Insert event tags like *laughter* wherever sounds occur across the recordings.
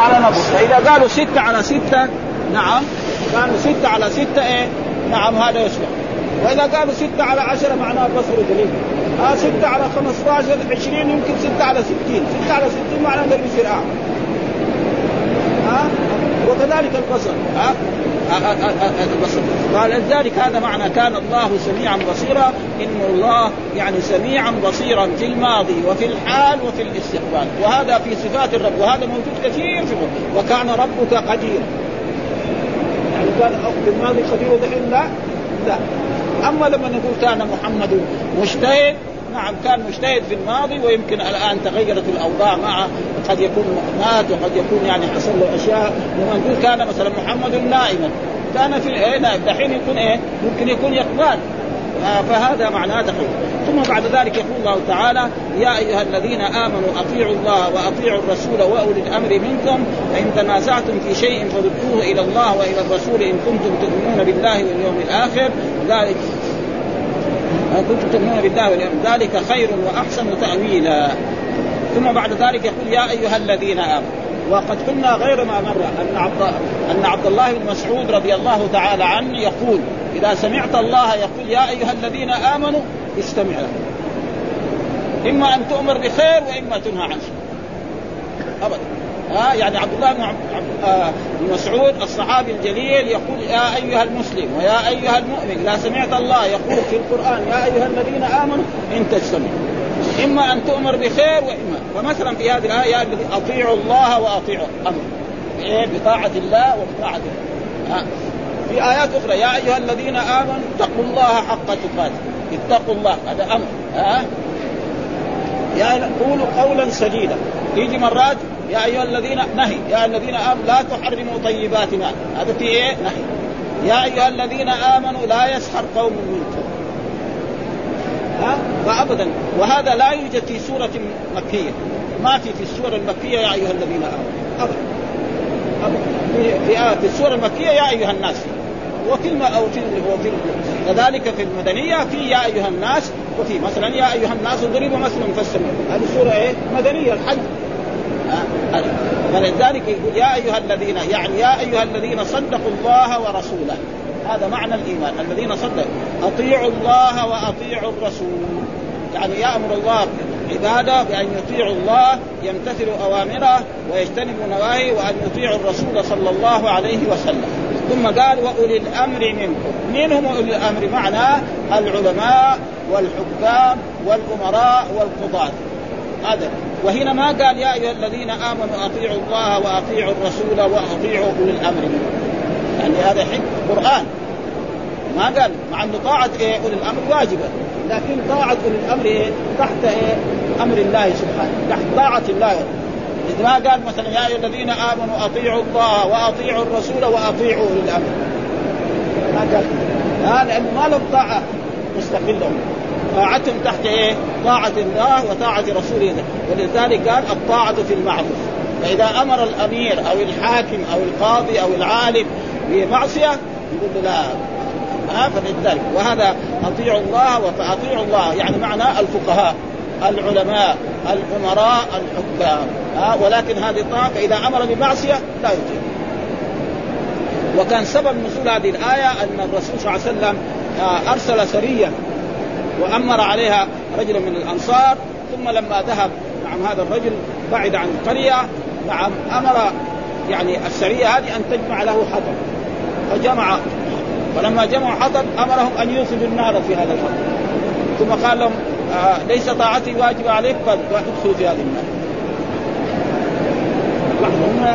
على نبض فإذا قالوا ستة على ستة نعم. كانوا ستة على ستة إيه؟ نعم هذا يصبح وإذا قالوا ستة على عشرة معناه البصر دليل. ها ستة على 15 20 يمكن ستة على 60 ستة على 60 معناه إنه بيصير اعمى ها وكذلك البصر. ها *laughs* البصر فلذلك هذا معنى كان الله سميعا بصيرا إن الله يعني سميعا بصيرا في الماضي وفي الحال وفي الاستقبال. وهذا في صفات الرب وهذا موجود كثير في وكان ربك قديرا يعني كان في الماضي قدير ودحين؟ لا. لا. أما لما نقول كان محمد مجتهد نعم كان مجتهد في الماضي ويمكن الآن تغيرت الأوضاع معه. قد يكون مات وقد يكون يعني حصل له أشياء. لما نقول كان مثلا محمد نائما كان في إيه نائم دحين يكون إيه ممكن يكون يقظان آه فهذا معناه دخول ثم بعد ذلك يقول الله تعالى يا أيها الذين آمنوا أطيعوا الله وأطيعوا الرسول وأولي الأمر منكم. فان تنازعتم في شيء فردوه إلى الله وإلى الرسول إن كنتم تؤمنون بالله واليوم الآخر. ذلك كنتم تؤمنون بالله واليوم ذلك خير وأحسن تأويلا. ثم بعد ذلك يقول يا أيها الذين آمنوا وقد قلنا غير ما مر أن عبد أن عبد الله بن مسعود رضي الله تعالى عنه يقول إذا سمعت الله يقول يا أيها الذين آمنوا استمع له. إما أن تؤمر بخير وإما تنهى عن شر ابدا. ها يعني عبد الله بن آه بن مسعود الصحابي الجليل يقول يا أيها المسلم ويا أيها المؤمن لا سمعت الله يقول في القرآن يا أيها الذين آمنوا إن تجتمعوا إما أن تؤمر بخير واما فمثلا في هذه الآية اطيعوا الله وأطيعوا أمر إيه؟ بطاعة الله وبطاعة الله في آيات أخرى يا أيها الذين آمنوا اتقوا الله حق تقاته. اتقوا الله هذا أمر. ها؟ يا قولوا قولا سديدا. يجي مرات يا أيها الذين نهي يا الذين آمنوا لا تحرموا طيبات ما هذا في إيه؟ نهي. يا أيها الذين آمنوا لا يسخر قوم منكم. ها؟ فابدا. وهذا لا يوجد في سورة مكية. ما في في السورة المكية يا أيها الذين آمنوا. ابدا. ابدا. في السورة المكية يا أيها الناس. وفي الم... أو في وفي كذلك في المدنية في يا أيها الناس وفي مثلا يا أيها الناس ضربوا مثلا فاستمعوا هذه سورة إيه؟ مدنية الحج. فلذلك يقول يا أيها الذين يعني يا أيها الذين صدقوا الله ورسوله. هذا معنى الإيمان. الذين صدقوا. أطيعوا الله وأطيعوا الرسول. يعني يامر الله عبادة بأن يطيعوا الله يمتثلوا أوامره ويجتنبوا نواهيه وأن يطيعوا الرسول صلى الله عليه وسلم. ثم قال وأولي الأمر منكم. من هم أولي الأمر معناه العلماء والحكام والأمراء والقضاة. هذا وهنا ما قال يا أيها الذين آمنوا أطيعوا الله وأطيعوا الرسول وأطيعوا أولي الأمر يعني هذا حكم قرآن. ما قال مع انه طاعة إيه؟ أولي الأمر واجبة. لكن طاعة أولي الأمر إيه؟ تحت إيه؟ أمر الله سبحانه. تحت طاعة الله. إذ ما قال مثلا يا أيها الذين آمنوا أطيعوا الله وأطيعوا الرسول وأطيعوا أولي الأمر. ما قال. ها لأنه ما لهم طاعة مستقله طاعتهم تحت إيه؟ طاعة الله وطاعة رسوله. ولذلك قال الطاعة في المعروف. فإذا أمر الأمير أو الحاكم أو القاضي أو العالم بمعصية يقول لا. ها؟ فلذلك. وهذا أطيعوا الله فاطيعوا الله. يعني معنى الفقهاء العلماء الأمراء الحكام. ها؟ ولكن هذه الطاعة فاذا أمر بمعصية لا يطيع وكان سبب نزول هذه الآية أن الرسول صلى الله عليه وسلم أرسل سرية وأمر عليها رجلا من الأنصار ثم لما ذهب نعم هذا الرجل بعد عن القريه نعم أمر يعني السرية هذه أن تجمع له حطب فجمع فلما جمعوا حطب أمرهم أن يوقدوا النار في هذا الحطب. ثم قال لهم آه ليس طاعتي واجبة عليكم قال ادخلوا في هذه النار. واحد من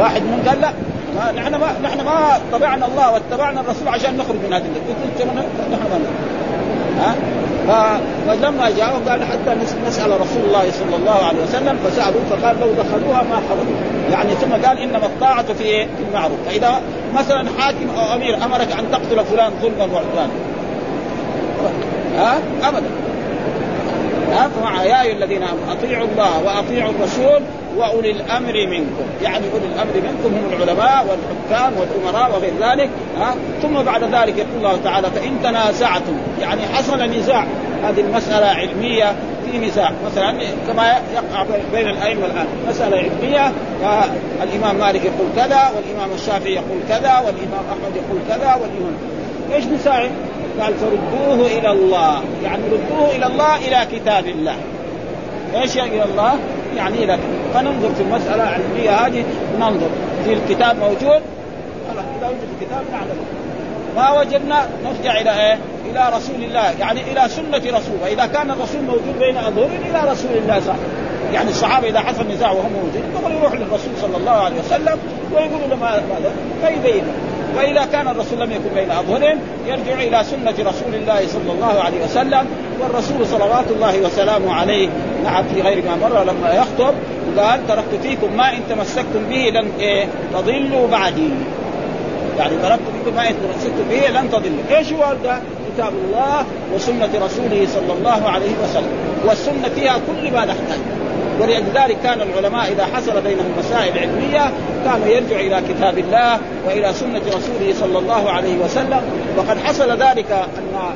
واحد من قال لا ما نحن ما نحن ما طبعنا الله واتبعنا الرسول عشان نخرج من هذه النار. نحن ما فلما جاءوا قال حتى نسأل رسول الله صلى الله عليه وسلم فسالوا فقال لو دخلوها ما حرموا يعني ثم قال إنما الطاعة في إيه؟ في المعروف. فإذا مثلا حاكم أو أمير أمرك أن تقتل فلان ظلما وعدوانا. ها؟ ابدا. ها يا أيها الذين آمنوا أطيعوا الله وأطيعوا الرسول وأولي الأمر منكم، يعني أولي الأمر منكم هم العلماء والحكام والأمراء وغير ذلك، ها؟ ثم بعد ذلك يقول الله تعالى فإن تنازعتم يعني حصل نزاع. هذه المسألة علمية في نزاع. مثلا كما يقع بين الأئمة الآن مسألة علمية فالامام مالك يقول كذا والإمام الشافعي يقول كذا والإمام أحمد يقول كذا والامام إيش نساعد؟ قال فردوه إلى الله. يعني ردوه إلى الله إلى كتاب الله. إيش يعني إلى الله؟ يعني إلى فننظر في المسألة العلمية هذه ننظر. في الكتاب موجود؟ إذا وجد الكتاب نعلم. ما وجدنا نرجع إلى إيه؟ إلى رسول الله. يعني إلى سنة رسول. وإذا كان الرسول موجود بين اظهرهم إلى رسول الله صح يعني الصحابة إذا حصل نزاع وهم موجودين يروح للرسول صلى الله عليه وسلم ويقولوا له ماذا؟ فيبين. وإذا كان الرسول لم يكن بين أظهرهم يرجع إلى سنة رسول الله صلى الله عليه وسلم والرسول صلوات الله وسلامه عليه. نعم في غير ما مر لما يخطب قال تركت فيكم ما إن تمسكتم به لن إيه تضلوا بعدي. يعني تركت فيكم ما إن تمسكتم به لن تضلوا. إيش هو ده؟ كتاب الله وسنة رسوله صلى الله عليه وسلم. والسنة فيها كل ما نحتاج. ولذلك كان العلماء إذا حصل بينهم مسائل علمية كانوا يرجع إلى كتاب الله وإلى سنة رسوله صلى الله عليه وسلم. وقد حصل ذلك ان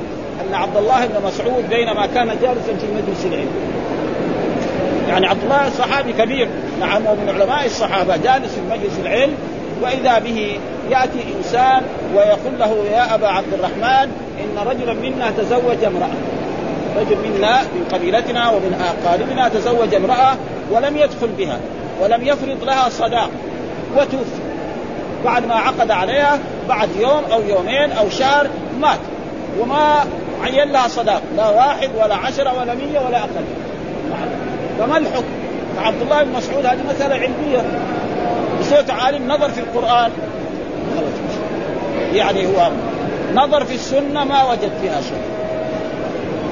أن عبد الله بن مسعود بينما كان جالسا في مجلس العلم. يعني عبد الله صحابي كبير نعم ومن علماء الصحابة جالس في مجلس العلم وإذا به يأتي إنسان ويقول له يا أبا عبد الرحمن إن رجلا منا تزوج امرأة. رجل منا من قبيلتنا ومن أقاربنا تزوج امرأة ولم يدخل بها ولم يفرض لها صداق وتوفي. بعد ما عقد عليها بعد يوم أو يومين أو شهر مات. وما عين لها صداق لا واحد ولا عشرة ولا مية ولا أقل. فما الحكم؟ عبد الله بن مسعود هذه مسألة علمية. بصوت عالم نظر في القرآن. يعني هو نظر في السنة ما وجد فيها شيء.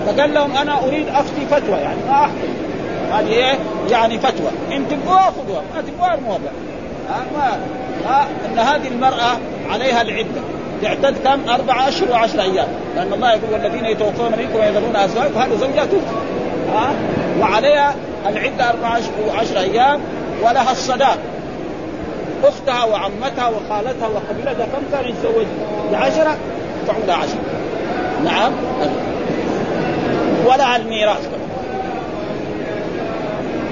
فقال لهم أنا أريد أفتي فتوى يعني. ما أحكم هذه إيه؟ يعني فتوى. إن تبغوها خذوها ما تبغوها الموضع ها؟ ما ها؟ إن هذه المرأة عليها العدة. تعتد كم؟ أربعة أشهر وعشر أيام. لأن الله يقول والذين يتوفون منكم ويذرون أزواج وهذه زوجها توفي ها؟ وعليها العدة أربعة أشهر وعشر أيام ولها الصداق. أختها وعمتها وخالتها وقبيلتها كم كان يتزوج؟ بعشرة؟ تعود عشرة. نعم. ولها الميراث.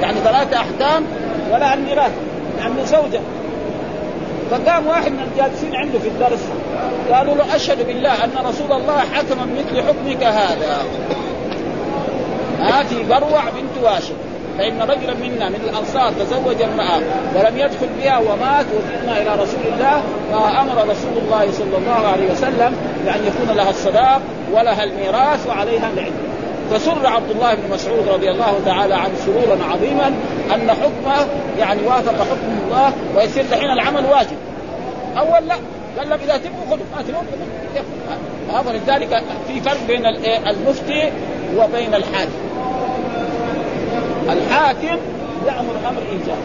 يعني ثلاثة أحكام ولها الميراث لأنه زوجة. فقام واحد من الجالسين عنده في الدرس قالوا له أشهد بالله أن رسول الله حكم مثل حكمك هذا. هذه بروع بنت واشم فإن رجلا منا من الأنصار تزوج امرأة ولم يدخل بها ومات وجئنا إلى رسول الله فأمر رسول الله صلى الله عليه وسلم بأن يكون لها الصداق ولها الميراث وعليها العلم. فسر عبد الله بن مسعود رضي الله تعالى عنه سرورا عظيما أن حكمه يعني وافق حكم الله ويصير دحين العمل واجب. أول لا قال لك إذا تبغوا خذوا ما تبغوا فلذلك في فرق بين المفتي وبين الحاكم. الحاكم يأمر أمر إيجاب.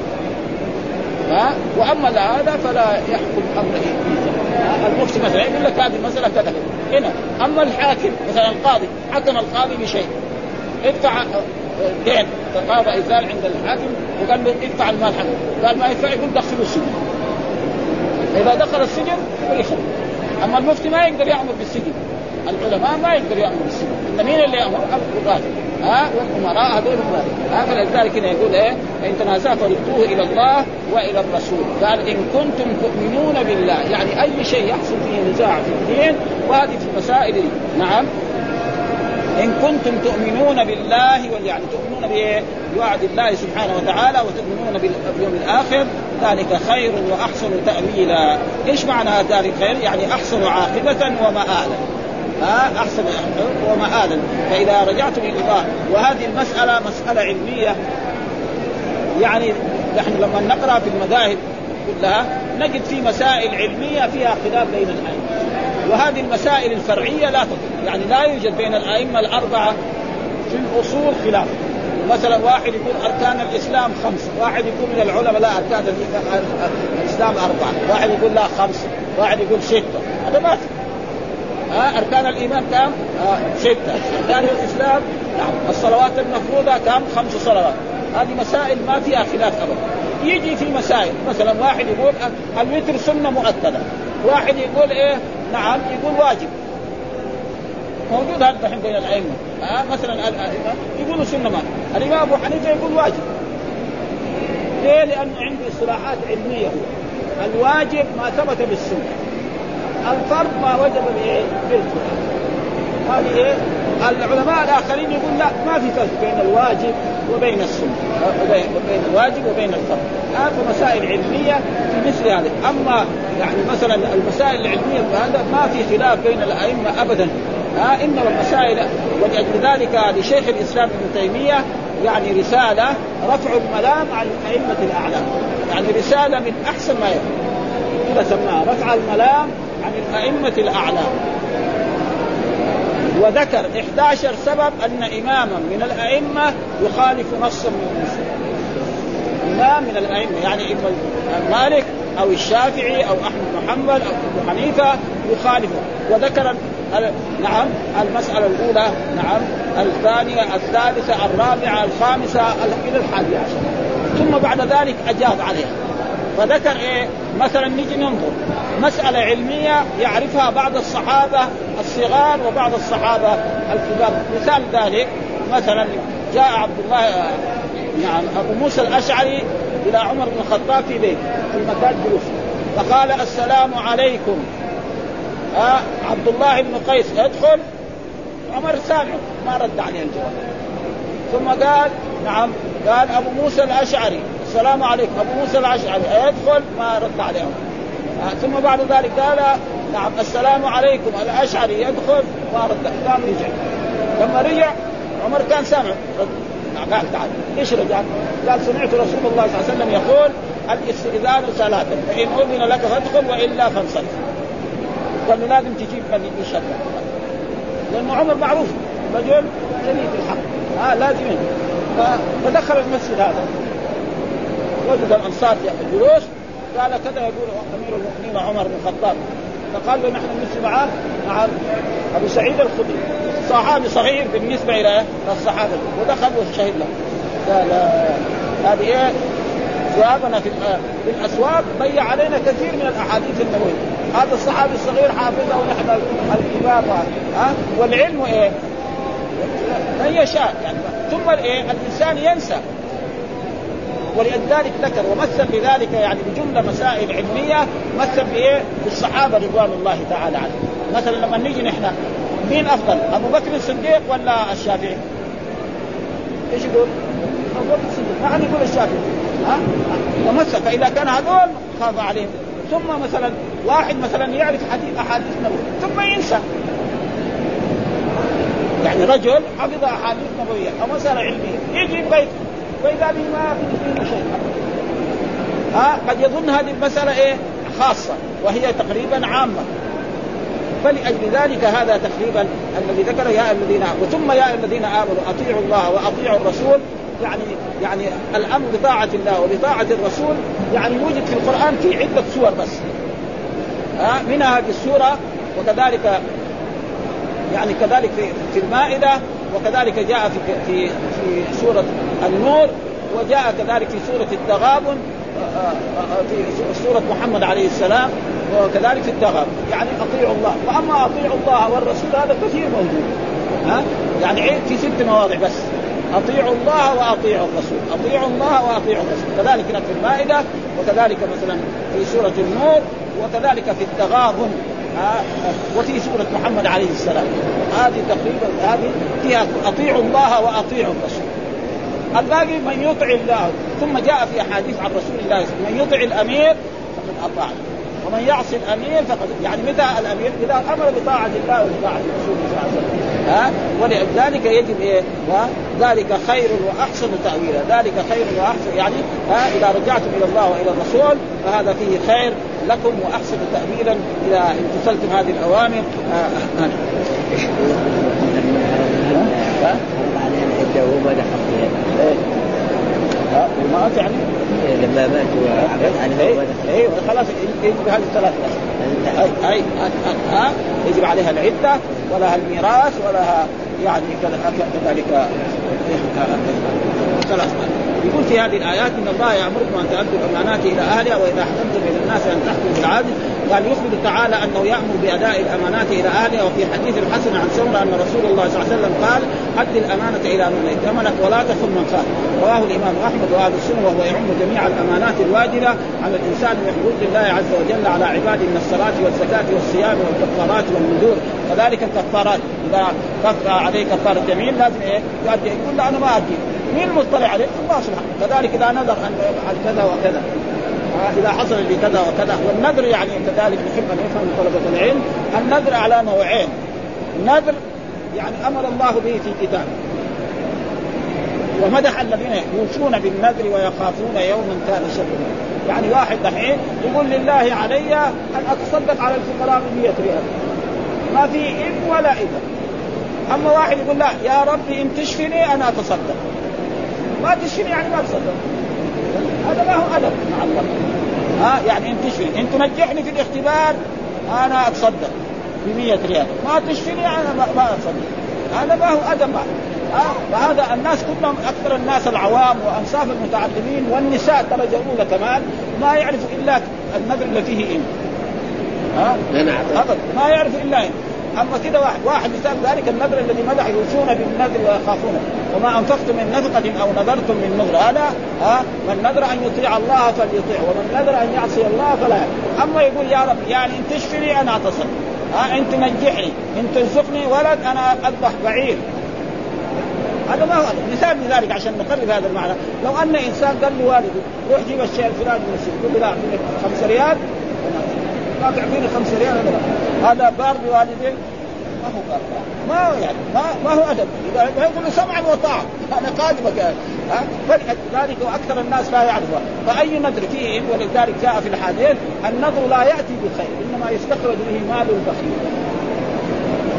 ها؟ وأما هذا فلا يحكم أمر إيجاب. المفتي مثلا يقول لك هذه المسألة كذا. هنا أما الحاكم مثلا القاضي حكم القاضي بشيء. ادفع دين. تقاضى ايزال عند الحاكم وقال له ادفع المال حقه قال ما يدفع يقول دخله السجن. إذا دخل السجن يخرج. أما المفتي ما يقدر يأمر بالسجن. العلماء ما يقدروا يأمروا. بالسجن ان مين اللي يامر؟ القضاه ها؟ والأمراء هذول ها؟ فلذلك هنا يقول إيه؟ إن تنازع فردوه إلى الله وإلى الرسول. قال إن كنتم تؤمنون بالله. يعني أي شيء يحصل فيه نزاع في الدين وهذه في المسائل. نعم. إن كنتم تؤمنون بالله يعني تؤمنون بوعد الله سبحانه وتعالى وتؤمنون باليوم الآخر ذلك خير وأحسن تأويلا. إيش معنى ذلك خير يعني أحسن عاقبة ومآلا. ها أحسن ومآلا فإذا رجعتم إلى الله وهذه المسألة مسألة علمية. يعني نحن لما نقرأ في المذاهب كلها نجد في مسائل علمية فيها خلاف بين الأئمة. وهذه المسائل الفرعية لا تضر. يعني لا يوجد بين الأئمة الأربعة في الأصول خلاف. مثلا واحد يقول أركان الإسلام خمسه، واحد يقول من العلماء لا أركان الإسلام أربعة، واحد يقول لا خمسه، واحد يقول ستة، هذا ما ها أركان الإيمان كم؟ ستة، أركان الإسلام نعم الصلوات المفروضة كم؟ خمس صلوات، هذه مسائل ما فيها خلاف ابدا. يجي في مسائل مثلا واحد يقول الوتر سنة مؤكدة، واحد يقول إيه؟ نعم يقول واجب. موجود هذا الحين بين الأئمة آه مثلا الائمه يقولوا سنة ما الإمام أبو حنيفة يقول واجب ليه؟ لأنه عنده اصطلاحات علمية هو الواجب ما ثبت بالسنة الفرض ما وجب بالقران هذه إيه؟ العلماء الآخرين يقول لا ما في فرق بين الواجب وبين السنة. وبين الواجب وبين الفرض. هذه مسائل علمية في مثل هذا أما يعني مثلا المسائل العلمية هذا ما في خلاف بين الأئمة ابدا. ها إنما المسائل ولاجل ذلك لشيخ الإسلام ابن تيمية يعني رسالة رفع الملام عن الائمه الأعلام. يعني رسالة من أحسن ما يكون. كذا سماها. رفع الملام عن الأئمة الاعلام وذكر 11 سبب أن إماما من الأئمة يخالف نصا من النصوص امام من الأئمة يعني إما مالك أو الشافعي أو أحمد بن حنبل أو أبو حنيفة يخالفه وذكر نعم المسألة الأولى نعم الثانية الثالثة الرابعة الخامسة إلى الحادية عشر. ثم بعد ذلك أجاب عليها. فذكر إيه؟ مثلا نيجي ننظر. مسألة علمية يعرفها بعض الصحابة الصغار وبعض الصحابة الكبار. مثال ذلك مثلا جاء عبد الله نعم أبو موسى الأشعري إلى عمر بن الخطاب في بيت في مكان جلوس فقال السلام عليكم. آه عبد الله بن قيس ادخل. عمر سامع ما رد عليه الجواب. ثم قال نعم. قال أبو موسى الأشعري. السلام عليكم. أبو موسى الاشعري ادخل ما رد عليه عمر آه ثم بعد ذلك قال نعم السلام عليكم. الأشعري يدخل ما رد. قام رجع. لما رجع عمر كان سامع. قال تعال. إيش رجع؟ قال سمعت رسول الله صلى الله عليه وسلم يقول الاستئذان ثلاثا فإن أذن لك فادخل وإلا فانصرف. قال لازم تجيب من يشهد لأنه عمر معروف رجل شديد الحق. آه لازم. فدخل المسجد هذا. وجد الأنصار جلوس قال كذا يقول أمير المؤمنين عمر بن الخطاب. فقال له نحن نمشي معاه مع أبو سعيد الخدري. صحابي صغير بالنسبة إلى الصحابة. ودخل وشهد له. قال هذه إيه؟ ثوابنا في في الأسواق. ضيع علينا كثير من الأحاديث النبوية. هذا الصحابي الصغير حافظه ونحن الكبار ها؟ والعلم إيه؟ من يشاء. يعني ثم الإيه؟ الإنسان ينسى. ولذلك ذكر ومثل بذلك يعني بجملة مسائل علمية مثل بايه؟ بالصحابه رضوان الله تعالى عنهم مثلا لما نيجي نحن مين أفضل؟ أبو بكر الصديق ولا الشافعي؟ إيش يقول؟ أبو بكر الصديق ما حد يقول الشافعي ها؟ ومثل فإذا كان هذول خاف عليهم ثم مثلا واحد مثلا يعرف حديث أحاديث نبوية ثم ينسى يعني رجل حفظ أحاديث نبوية أو مسألة علمية يجي بيت وإذا به ما في شيء. ها قد يظن هذه المسألة إيه؟ خاصة وهي تقريبا عامة. فلأجل ذلك هذا تقريبا الذي ذكر يا الذين وثم يا الذين آمنوا أطيعوا الله وأطيعوا الرسول. يعني يعني الأمر بطاعة الله وبطاعة الرسول يعني يوجد في القرآن في عدة سور بس. ها منها هذه السورة وكذلك يعني كذلك في في المائدة وكذلك جاء في في في سورة النور وجاء كذلك في سورة التغابن في سورة محمد عليه السلام وكذلك في التغابن. يعني أطيعوا الله. وأما أطيعوا الله والرسول هذا كثير موجود. ها؟ يعني في ست مواضع بس. أطيعوا الله وأطيعوا الرسول، أطيعوا الله وأطيعوا الرسول، كذلك في المائدة وكذلك مثلا في سورة النور وكذلك في التغابن. وفي سوره محمد عليه السلام. هذه تقريبا هذه فيها أطيعوا الله وأطيعوا الرسول. الباقي من يطع الله ثم جاء في أحاديث عن رسول الله من يطع الأمير فقد أطاع. ومن يعصي الأمير فقد يعني متى الأمير؟ إذا أمر بطاعة الله وبطاعة رسوله صلى الله عليه وسلم. ها؟ ولذلك يجب إيه؟ ذلك خير وأحسن تأويلا. ذلك خير واحسن يعني ها؟ إذا رجعتم إلى الله وإلى الرسول فهذا فيه خير لكم وأحسن تأويلا إذا امتثلتم هذه الأوامر. ما يعني؟ لما ماتوا عبد عنه أيوه خلاص يجب هذه الثلاث أي أي ها يجب عليها العدة ولها الميراث ولها يعني كذلك. ثلاث يقول في هذه الآيات إن الله يأمركم أن تؤدوا الأمانات إلى أهلها وإذا حكمتم بين الناس أن تحكموا بالعدل قال يخبر تعالى أنه يأمر بأداء الأمانات إلى أهلها وفي حديث الحسن عن سمرة أن رسول الله صلى الله عليه وسلم قال اد الأمانة إلى من ائتمنك ولا تخن من خان. رواه الإمام أحمد وأهل السنة وهو يعم جميع الأمانات الواجبه على الإنسان من حقوق الله عز وجل على عباده من الصلاة والزكاة والصيام والكفارات والنذور. كذلك الكفارات. إذا كفر عليه كفارة يمين لازم إيه؟ يؤدي يقول لا أنا ما أدي. مين المطلع عليه؟ الله سبحانه كذلك إذا نذر ان يفعل كذا وكذا. إذا حصل لي كذا وكذا. والنذر يعني كذلك نحب أن يفهم طلبة العلم. النذر على نوعين. نذر يعني أمر الله به في كتابه. ومدح الذين يحوشون بالنذر ويخافون يوما كان شره يعني واحد دحين يقول لله علي أن أتصدق على الفقراء ب 100 ريال. ما في ابن ولا ابن أما واحد يقول لا يا ربي إن تشفني أنا أتصدق. ما تشفني يعني ما تصدق هذا ما هو أدب. مع الله ها؟ يعني ان تشفني ان تنجحني في الاختبار أنا أتصدق ب 100 ريال. ما تشفني أنا ما أتصدق. هذا ما هو أدب. فهذا الناس كلهم أكثر الناس العوام وأنصاف المتعلمين والنساء درجة أولى كمان. ما يعرف إلا النذر اللي فيه ان ها؟ ابدا ما يعرف إلا ان أما كذا واحد واحد مثال ذلك النذر الذي مدح يوفون بالنذر ويخافونه وما أنفقتم من نفقة أو نذرتم من نذر. هذا ها من نذر أن يطيع الله فليطيع ومن نذر أن يعصي الله فلا أما يقول يا رب يعني إن تشفني أنا أتصل. ها إن تنجحني إن ترزقني ولد أنا أذبح بعير. هذا ما هو مثال لذلك عشان نقرب هذا المعنى. لو أن إنسان قال لوالده روح جيب الشيء الفلاني من السوق يقول له لا اعطيني خمس ريال. ما تعطيني خمس ريال هذا بار بوالديه ما هو بار. ما يعني ما, ما هو أدب. يقول له سمعا وطاعه *laughs* أنا قادمك ها؟ فلذلك وأكثر الناس لا يعرفها فأي نذر فيه؟ ولذلك جاء في الحديث النذر لا يأتي بخير إنما يستخرج به مال البخيل.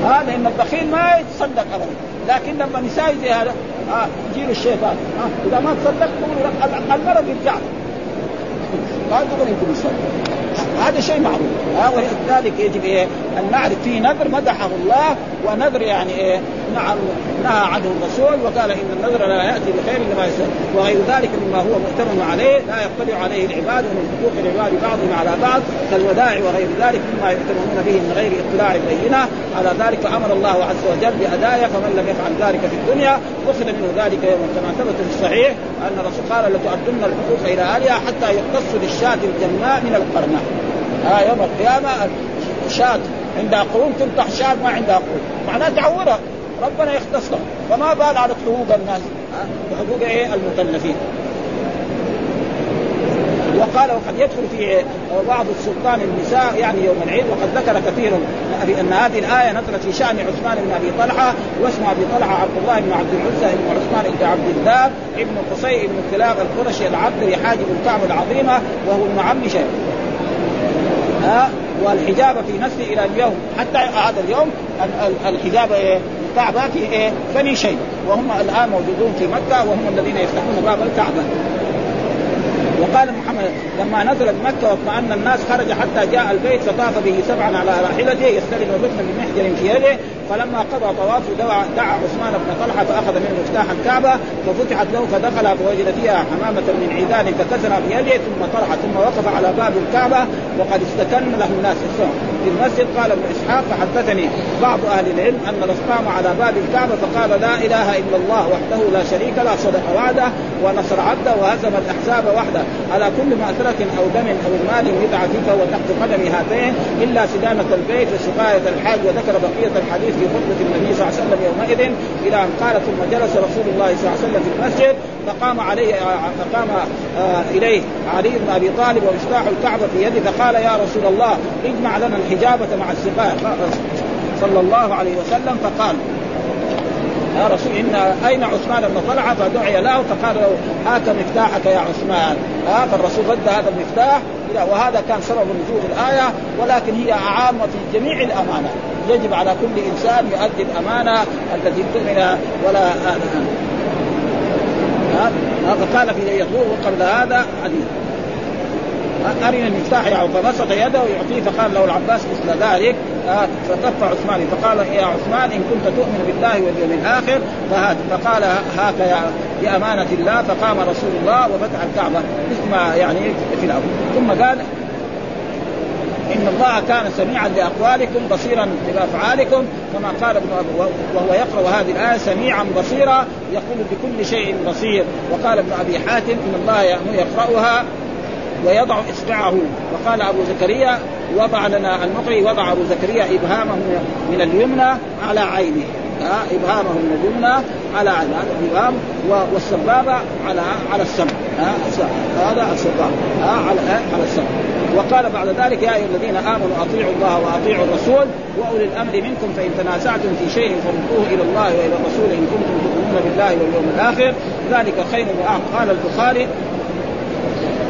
هذا إن البخيل ما يتصدق ابدا لكن لما نساء زي هذا آه يجي الشيطان آه إذا ما تصدق تقول المرض يرجع ما تقول يمكن يصدق هذا شيء معروف. ها ولذلك يجب إيه؟ أن نعرف في نذر مدحه الله ونذر يعني إيه؟ نعم نهى عنه الرسول وقال إن النذر لا يأتي بخير الا ما وغير ذلك مما هو مؤتمن عليه لا يطلع عليه العباد ومن حقوق العباد بعضهم على بعض كالوداع وغير ذلك مما يؤتمنون به من غير اطلاع بينة. على ذلك أمر الله عز وجل بادائه فمن لم يفعل ذلك في الدنيا اخذ منه ذلك يوم كما ثبت في الصحيح أن الرسول قال لتؤدن الحقوق إلى أهلها حتى يقتص للشاة الجماء من القرناء ها يوم القيامة شاة عندها قرون تنطح شاة ما عندها قرون معناها تعورها. ربنا يختص لهم فما بال على حقوق الناس. بحقوق إيه؟ المكلفين. وقال وقد يدخل في بعض السلطان النساء يعني يوم العيد وقد ذكر كثير أن هذه الآية نزلت في شأن عثمان بن أبي طلحة واسم أبي طلحة عبد الله بن عبد العزى بن عثمان بن عبد الله ابن قصي بن كلاب القرشي العبد حاجب الكعبه العظيمة وهو ابن عم شيخ ها والحجاب في نفسه إلى اليوم حتى هذا اليوم الحجاب إيه؟ الكعبه في؟ بني شيء وهم الآن موجودون في مكة وهم الذين يفتحون باب الكعبة وقال لما نزلت مكة واطمأن الناس خرج حتى جاء البيت فطاف به سبعا على راحلته يستلم الركن بمحجر في يده فلما قضى طوافه دعا, عثمان بن طلحة فأخذ منه مفتاح الكعبة ففتحت له فدخل فوجد فيها حمامة من عيدان فكسر بيده ثم طرح ثم وقف على باب الكعبة وقد استكن له الناس في المسجد قال ابن إسحاق فحدثني بعض أهل العلم أن الأصنام على باب الكعبة فقال لا إله إلا الله وحده لا شريك له صدق وعده ونصر عبده وهزم الأحزاب وحده. على كل مأثرة أو دم أو مال يدعى فيك وتحت قدم هاتين إلا سدانة البيت وسقاية الحاج وذكر بقية الحديث في خطبة النبي صلى الله عليه وسلم يومئذ إلى أن قال ثم جلس رسول الله صلى الله عليه وسلم في المسجد فقام عليه فقام آه إليه علي بن أبي طالب ومفتاح الكعبة في يده فقال يا رسول الله اجمع لنا الحجابة مع السقاية صلى الله عليه وسلم فقال يا رسول إن أين عثمان بن طلحة؟ فدعي له فقال له هات مفتاحك يا عثمان. ها فالرسول رد هذا المفتاح وهذا كان سبب نزول الآية ولكن هي عامه في جميع الامانات يجب على كل إنسان يؤدي الأمانة التي تؤمن ولا هذا قال في يقول قبل هذا حديث. ارنا المفتاح يعني فبسط يده يعطيه فقال له العباس مثل ذلك. فكف عثمان. فقال يا عثمان إن كنت تؤمن بالله واليوم الآخر فهات. فقال هاك يا بأمانة الله فقام رسول الله وفتح الكعبة. مثل ما يعني في الأول ثم قال إن الله كان سميعا لأقوالكم بصيرا بافعالكم كما قال ابن وهو يقرأ هذه الآية سميعا بصيرا يقول بكل شيء بصير. وقال ابن أبي حاتم إن الله يقرأها ويضع إصبعه. وقال أبو زكريا وضع لنا المقري وضع أبو زكريا إبهامه من اليمنى على عينه. ابهامه من اليمنى على الإبهام والسبابة على على السمع هذا السبابه على على السمع. وقال بعد ذلك يا أيها الذين آمنوا أطيعوا الله وأطيعوا الرسول وأولي الأمر منكم فإن تنازعتم في شيء فردوه إلى الله وإلى الرسول إن كنتم تؤمنون بالله واليوم الآخر. ذلك خير واعظم قال البخاري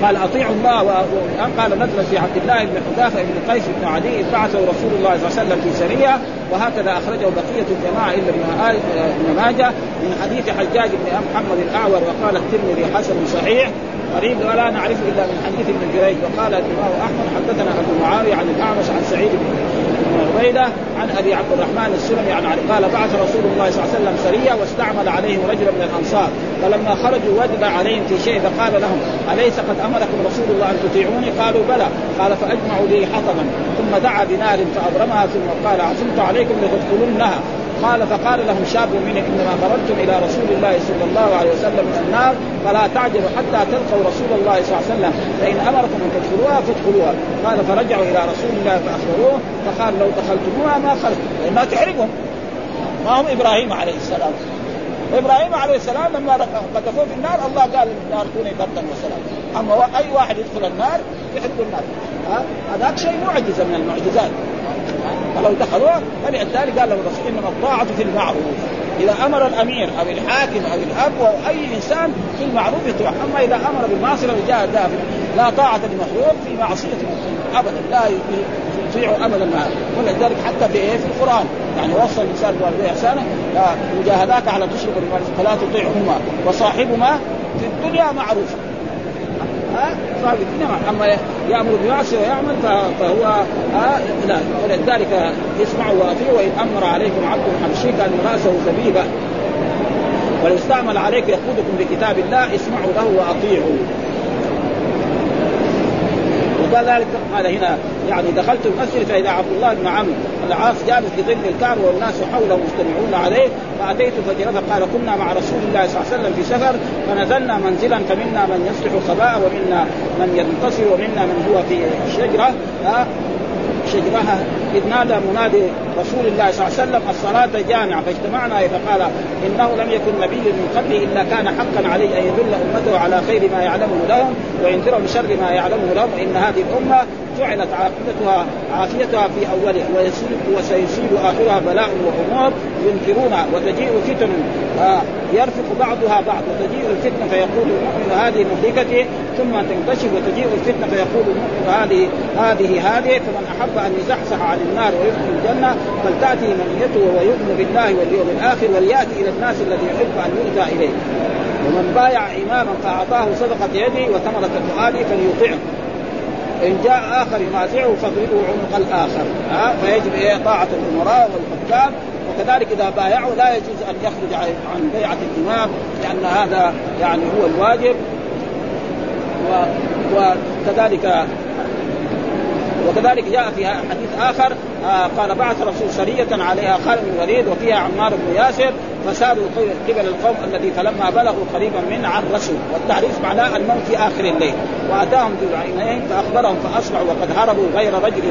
قال أطيعوا الله وان قال نزل في عبد الله بن حذافة بن قيس بن عدي بعثه رسول الله صلى الله عليه وسلم في سرية وهكذا أخرجه بقية الجماعة إلا ابن ماجه من حديث حجاج بن محمد الأعور وقال الترمذي حسن صحيح قريب ولا نعرفه إلا من حديث ابن جريج وقال الإمام أحمد حدثنا أبو معاوية عن الأعمش عن سعيد بن عبيدة عن أبي عبد الرحمن السلمي عن علي قال بعث رسول الله صلى الله عليه وسلم سرية واستعمل عليهم رجلا من الأنصار فلما خرجوا وجب عليهم في شيء فقال لهم أليس قد أمركم رسول الله أن تطيعوني؟ قالوا بلى. قال فأجمعوا لي حطبا. ثم دعا بنار فأبرمها ثم قال عزمت عليكم لتدخلنها قال فقال لهم شاب منهم إنما خرجتم إلى رسول الله صلى الله عليه وسلم من النار فلا تعجلوا حتى تلقوا رسول الله صلى الله عليه وسلم. فإن أمركم أن تدخلوها فادخلوها. قال فرجعوا إلى رسول الله فأخبروه فقال لو دخلتموها ما خرجتم. لانها تحرقهم. ما هم إبراهيم عليه السلام. وابراهيم عليه السلام لما قذفوه في النار الله قال النار كوني بردا وسلام أما أي واحد يدخل النار يحرق النار. هذاك شيء معجزة من المعجزات. فلو دخلوها فلذلك قال له الرسول إنما الطاعة في المعروف. إذا أمر الأمير أو الحاكم أو الأب أو أي إنسان في المعروف يطيع أما إذا أمر بالمعصية وجاء دافع لا طاعة لمخلوق في معصية ابدا لا يطيع ابدا معه ولذلك حتى في إيه؟ في القرآن. يعني وصى الإنسان بوالديه احسانا مجاهداك على تشرك فلا تطيعهما وصاحبهما في الدنيا معروفا ها؟ صاحب الدنيا أما يأمر بالمعصية ويعمل فهو لا. ولذلك اسمعوا واطيعوا وإن أمر عليكم عبد حبشي كان راسه زبيبة. ولو استعمل عليك يقودكم بكتاب الله اسمعوا له وأطيعوا. وقال ذلك قال هنا يعني دخلت المسجد فإذا عبد الله بن عمرو العاص جالس بظل الكعبة والناس حوله مجتمعون عليه فأتيت فجلس قال كنا مع رسول الله صلى الله عليه وسلم في سفر فنزلنا منزلا فمنا من يصلح خباء ومنا من ينتصر ومنا من هو في شجرة شجرها إذ نادى منادي رسول الله صلى الله عليه وسلم الصلاة جامعة. فاجتمعنا فقال إنه لم يكن نبي من قبله إلا كان حقا عليه أن يدل أمته على خير ما يعلمه لهم وينذرهم بشر ما يعلمه لهم وان هذه الأمة جعلت عاقبتها عافيتها في اولها وسيصيب آخرها بلاء وامور ينكرونها وتجيء فتن. يرفق بعضها بعض. وتجيء الفتنة فيقول المؤمن هذه مهلكتي ثم تنكشف. وتجيء الفتنة فيقول المؤمن هذه هذه هذه. فمن أحب أن يزحزح عن النار ويدخل الجنة فلتأتي منيته وهو يؤمن بالله واليوم الآخر وليأتي إلى الناس الذي يحب أن يؤتى إليه. ومن بايع إماما فأعطاه صدقة يدي وثمرة فؤادي فليطعه. إن جاء آخر ينازعه فاضربه عنق الآخر. ها؟ فيجب إيه؟ طاعة الأمراء والحكام وكذلك إذا بايعوا لا يجوز أن يخرج عن بيعة الإمام لأن هذا يعني هو الواجب. و وكذلك وكذلك جاء في حديث آخر آه قال بعث رسول سريه عليها خالد بن الوليد وفيها عمار بن ياسر فساروا قبل القوم الذي فلما بلغوا قريبا من عن رسول والتعريف معناه الموت في آخر الليل. وأتاهم ذو العينين فأخبرهم فأصبحوا وقد هربوا غير رجل.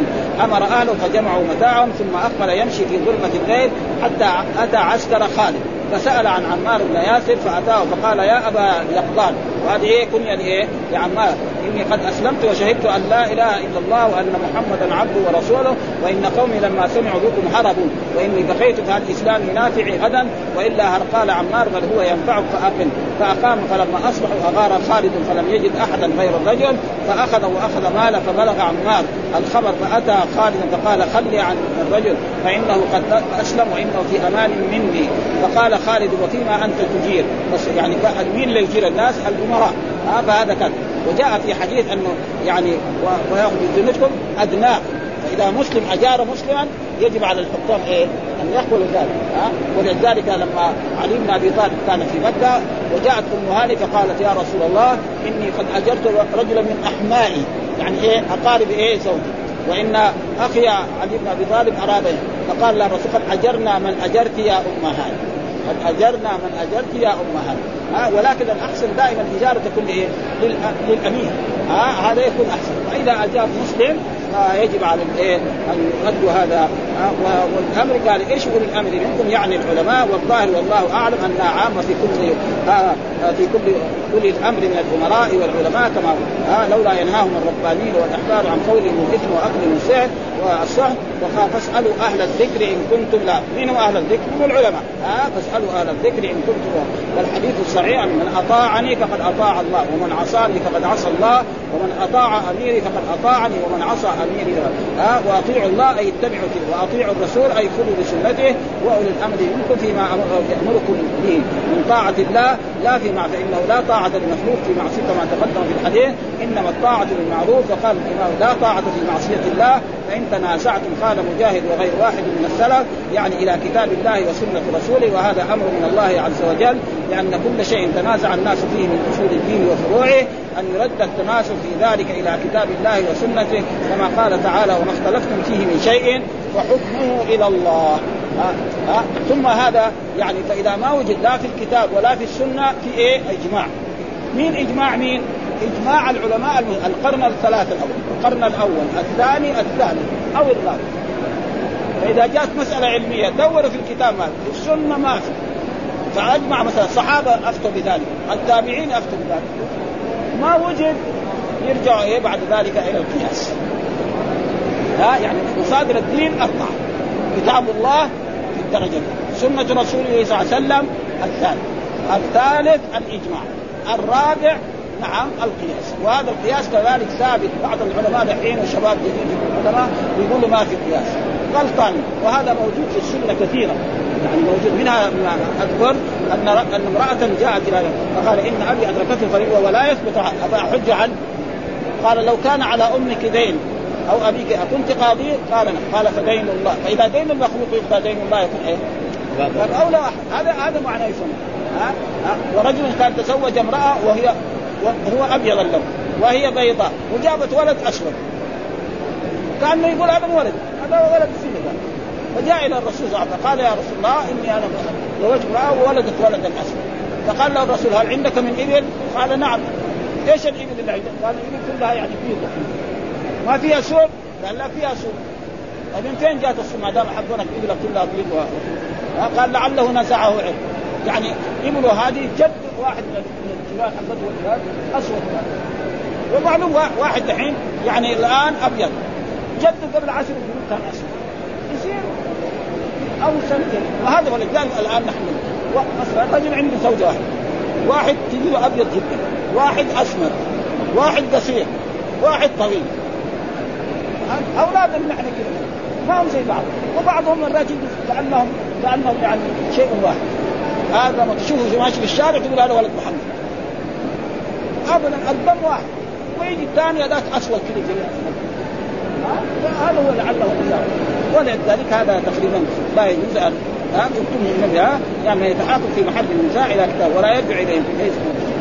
أمر اهله فجمعوا متاعهم ثم أقبل يمشي في ظلمة الليل حتى أتى عسكر خالد. فسأل عن عمار بن ياسر فأتاه فقال يا أبا يقظان وهذه إيه؟ كنية لايه؟ لعمار إني قد أسلمت وشهدت أن لا إله إلا الله وأن محمدا عبده ورسوله وإن قومي لما سمعوا بكم هربوا وإني بقيت في الإسلام نافعي غدا وإلا قال عمار بل هو ينفعك فأقم. فأقام فلما أصبحوا أغار خالد فلم يجد احدا غير الرجل فأخذ وأخذ ماله فبلغ عمار. الخبر فأتى خالدا فقال خلي عن الرجل فإنه قد أسلم وإنه في أمان مني. فقال خالد وفيما أنت تجير؟ بس يعني مين اللي يجير الناس؟ الأمراء. ها فهذا كان وجاء في حديث انه يعني ويأخذ ذمتكم ادناه فإذا مسلم أجار مسلما يجب على الحكام إيه؟ أن يقبلوا ذلك. ها ولذلك لما علي بن أبي طالب كان في مكة وجاءت أم هاني فقالت يا رسول الله إني قد أجرت رجلا من أحمائي. يعني إيه أقارب إيه زوجي وإن أخي علي بن أبي طالب أراد فقال لا رسول قد أجرنا من أجرت يا أم هاني. قد أجرنا من أجرت يا أم هاني. ها ولكن الأحسن دائما الاجاره تكون إيه؟ للأمير. ها هذا يكون أحسن. واذا أجاب مسلم فيجب على الايه أن يؤدوا هذا والأمر قال إيش اولي الأمر؟ منكم يعني العلماء والظاهر والله أعلم انها عامه في كل في كل اولي الأمر من الأمراء والعلماء كما لولا ينهاهم الربانيين والأحبار عن قولهم الإثم واكلهم السحر والصحن فاسألوا أهل الذكر إن كنتم لا من أهل الذكر؟ هم العلماء. فاسألوا أهل الذكر إن كنتم والحديث الصحيح من أطاعني فقد أطاع الله ومن عصاني فقد عصى الله ومن أطاع أميري فقد أطاعني ومن عصى اميري ها وأطيعوا الله أي اتبعوا وأطيعوا الرسول أي خذوا بسنته وأولي الأمر منكم فيما يأمركم به. من طاعة الله لا في معصيه فانه لا طاعة لمخلوق في معصية كما تقدم في الحديث. إنما الطاعة بالمعروف وقال الامام لا طاعة في معصية الله فإن تنازعتم قال مجاهد وغير واحد من السلف يعني إلى كتاب الله وسنة رسوله وهذا أمر من الله عز وجل لأن كل شيء تنازع الناس فيه من أصول الدين وفروعه أن يرد التناسل في ذلك إلى كتاب الله وسنته كما قال تعالى وما اختلفتم فيه من شيء فحكمه إلى الله ها ها ثم هذا يعني فإذا ما وجد لا في الكتاب ولا في السنة في إيه؟ إجماع. مين إجماع مين؟ إجماع العلماء القرن الثلاثه الأول، القرن الأول، الثاني، الثالث أو الرابع. فإذا جاءت مسألة علمية دوروا في الكتاب ما في السنة ما في. فأجمع مثلا الصحابه أفتوا بذلك، التابعين أفتوا بذلك. ما وجد يرجع إيه بعد ذلك إلى القياس. ها يعني مصادر الدين أربعة. كتاب الله في الدرجة سنة رسوله صلى الله عليه وسلم الثالث الثالث الإجماع الرابع نعم القياس. وهذا القياس كذلك ثابت. بعض العلماء الحين وشباب جديد العلماء يقولوا ما في قياس. غلطان وهذا موجود في السنة كثيرا يعني موجود منها أذكر أن أن امرأة جاءت إلى فقال إن أبي أدركته الفريضة ولا يثبت احج عنه. قال لو كان على أمك دين أو أبيك أكنت قاضي؟ قال نعم. قال فدين الله. فإذا دين المخلوق يقضى دين الله. يكون إيه؟ هذا هذا معنى يسمى. ها؟ ها؟ ورجل كان تزوج امرأة وهي وهو أبيض اللون وهي بيضاء وجابت ولد اسود كأنه يقول هذا ولد هذا ولد سنة فجاء إلى الرسول صلى الله عليه وسلم قال يا رسول الله إني أنا زوجت امرأة وولدت ولدا أسود. فقال له الرسول هل عندك من إبل؟ قال نعم. إيش الإبل اللي عندك؟ قال الإبل كلها يعني بيضة. ما فيها سوق؟ قال لا فيها سوق. طيب من فين جات السوق؟ ما دام حقنا الابل كلها بيض قال لعله نزعه علم يعني إبله هذه جد واحد الجبال حقته والجبال أسود. ومعلوم واحد دحين يعني الآن أبيض. جد قبل عشر سنين كان أسود. يصير أو سنتين. وهذا ولذلك الآن نحن. مثلا رجل عنده زوجة واحدة. واحد تجي أبيض جدا. واحد أسمر. واحد قصير. واحد طويل. اولادهم نحن كذا. ما هم زي بعض. وبعضهم مرات كانهم كانهم يعني شيء واحد. هذا لما تشوفه ماشي في الشارع تقول هذا ولد محمد. ابدا الدم واحد. ويجي الثاني هذاك أسود كذا زي هذا هو لعله النزاع ولذلك هذا تقريبا لا يجوز ان يكتم النبي يعني يتحاكم في محل النزاع إلى كتاب ولا يرجع إليه.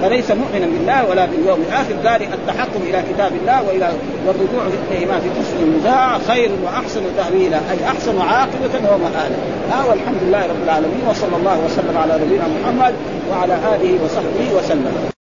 فليس مؤمنا بالله ولا باليوم الآخر. ذلك التحكم إلى كتاب الله والى والرجوع اليهما في قسم النزاع خير وأحسن تاويلا. أي أحسن عاقبه ومآلا ها؟ والحمد لله رب العالمين وصلى الله وسلم على نبينا محمد وعلى آله وصحبه وسلم.